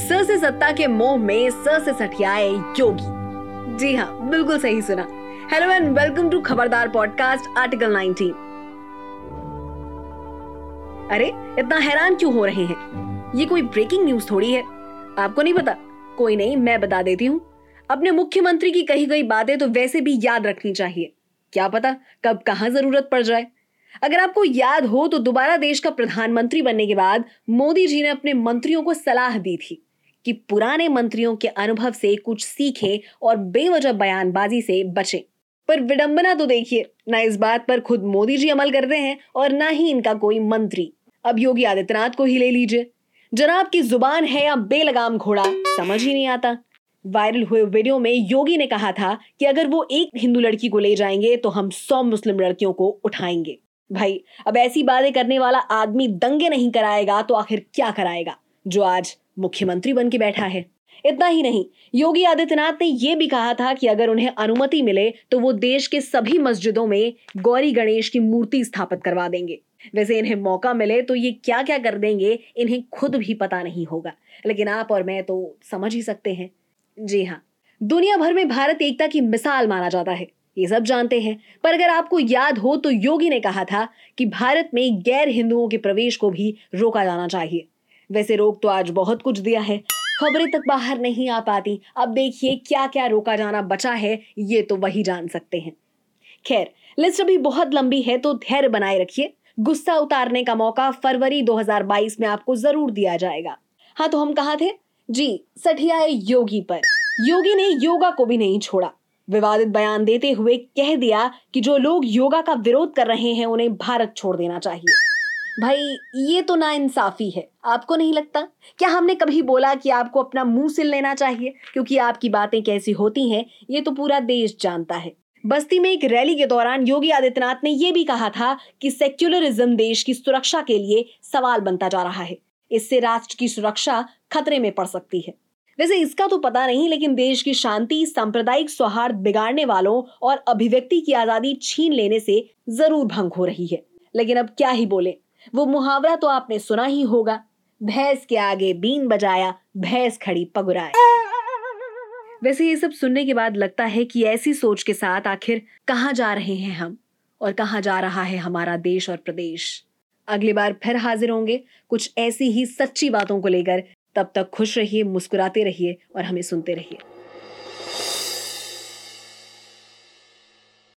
स से सत्ता के मोह में स से सठियाए योगी। जी हाँ बिल्कुल सही सुना। Hello and welcome to Khabardar podcast article 19 अरे, इतना हैरान क्यों हो रहे हैं? ये कोई ब्रेकिंग न्यूज़ थोड़ी है? आपको नहीं पता? कोई नहीं, मैं बता देती हूँ। अपने मुख्यमंत्री की कही गई बातें तो वैसे भी याद रखनी चाहिए। क्या पता कब कहाँ ज़रूरत पड़ जाए। अगर आपको याद हो तो दोबारा देश का प्रधानमंत्री बनने के बाद मोदी जी ने अपने मंत्रियों को सलाह दी थी। कि पुराने मंत्रियों के अनुभव से कुछ सीखें और बेवजह बयानबाजी से बचें। पर विडंबना तो देखिए, ना इस बात पर खुद मोदी जी अमल करते हैं और ना ही इनका कोई मंत्री। अब योगी आदित्यनाथ को ही ले लीजिए। जनाब की ज़ुबान है या बेलगाम घोड़ा, समझ ही नहीं आता। वायरल हुए वीडियो में योगी ने कहा था कि अगर वो एक हिंदू लड़की को ले जाएँगे तो हम सौ मुस्लिम लड़कियों को उठाएँगे। भाई, अब ऐसी बातें करने वाला आदमी दंगे नहीं कराएगा तो आखिर क्या कराएगा? जो आज मुख्यमंत्री बन के बैठा है। इतना ही नहीं, योगी आदित्यनाथ ने यह भी कहा था कि अगर उन्हें अनुमति मिले तो वो देश के सभी मस्जिदों में गौरी गणेश की मूर्ति स्थापित करवा देंगे। वैसे इन्हें मौका मिले तो ये क्या क्या कर देंगे, इन्हें खुद भी पता नहीं होगा। लेकिन आप और मैं तो समझ ही सकते हैं। जी हाँ दुनिया भर में भारत एकता की मिसाल माना जाता है, ये सब जानते हैं। पर अगर आपको याद हो तो योगी ने कहा था कि भारत में गैर हिंदुओं के प्रवेश को भी रोका जाना चाहिए। वैसे रोक तो आज बहुत कुछ दिया है। खबरें तक बाहर नहीं आ पाती। अब देखिए क्या क्या रोका जाना बचा है, ये तो वही जान सकते हैं। खैर लिस्ट अभी बहुत लंबी है तो धैर्य बनाए रखिए। गुस्सा उतारने का मौका फरवरी 2022 में आपको ज़रूर दिया जाएगा। हाँ तो हम कहा थे? जी सठियाए योगी पर। योगी ने योगा को भी नहीं छोड़ा। विवादित बयान देते हुए कह दिया कि जो लोग योगा का विरोध कर रहे हैं, उन्हें भारत छोड़ देना चाहिए। भाई, ये तो ना इंसाफी है। आपको नहीं लगता? क्या हमने कभी बोला कि आपको अपना मुँह सिल लेना चाहिए? क्योंकि आपकी बातें कैसी होती हैं, ये तो पूरा देश जानता है। बस्ती में एक रैली के दौरान योगी आदित्यनाथ ने यह भी कहा था कि सेक्युलरिज्म देश की सुरक्षा के लिए सवाल बनता जा रहा है। इससे राष्ट्र की सुरक्षा खतरे में पड़ सकती है। वैसे इसका तो पता नहीं, लेकिन देश की शांति, सांप्रदायिक सौहार्द बिगाड़ने वालों और अभिव्यक्ति की आज़ादी छीन लेने से ज़रूर भंग हो रही है। लेकिन अब क्या ही बोले। वो मुहावरा तो आपने सुना ही होगा। भैंस के आगे बीन बजाया, भैंस खड़ी पगुराए वैसे ये सब सुनने के बाद लगता है कि ऐसी सोच के साथ आखिर कहाँ जा रहे हैं हम और कहाँ जा रहा है हमारा देश और प्रदेश। अगली बार फिर हाजिर होंगे कुछ ऐसी ही सच्ची बातों को लेकर। तब तक खुश रहिए, मुस्कुराते रहिए और हमें सुनते रहिए।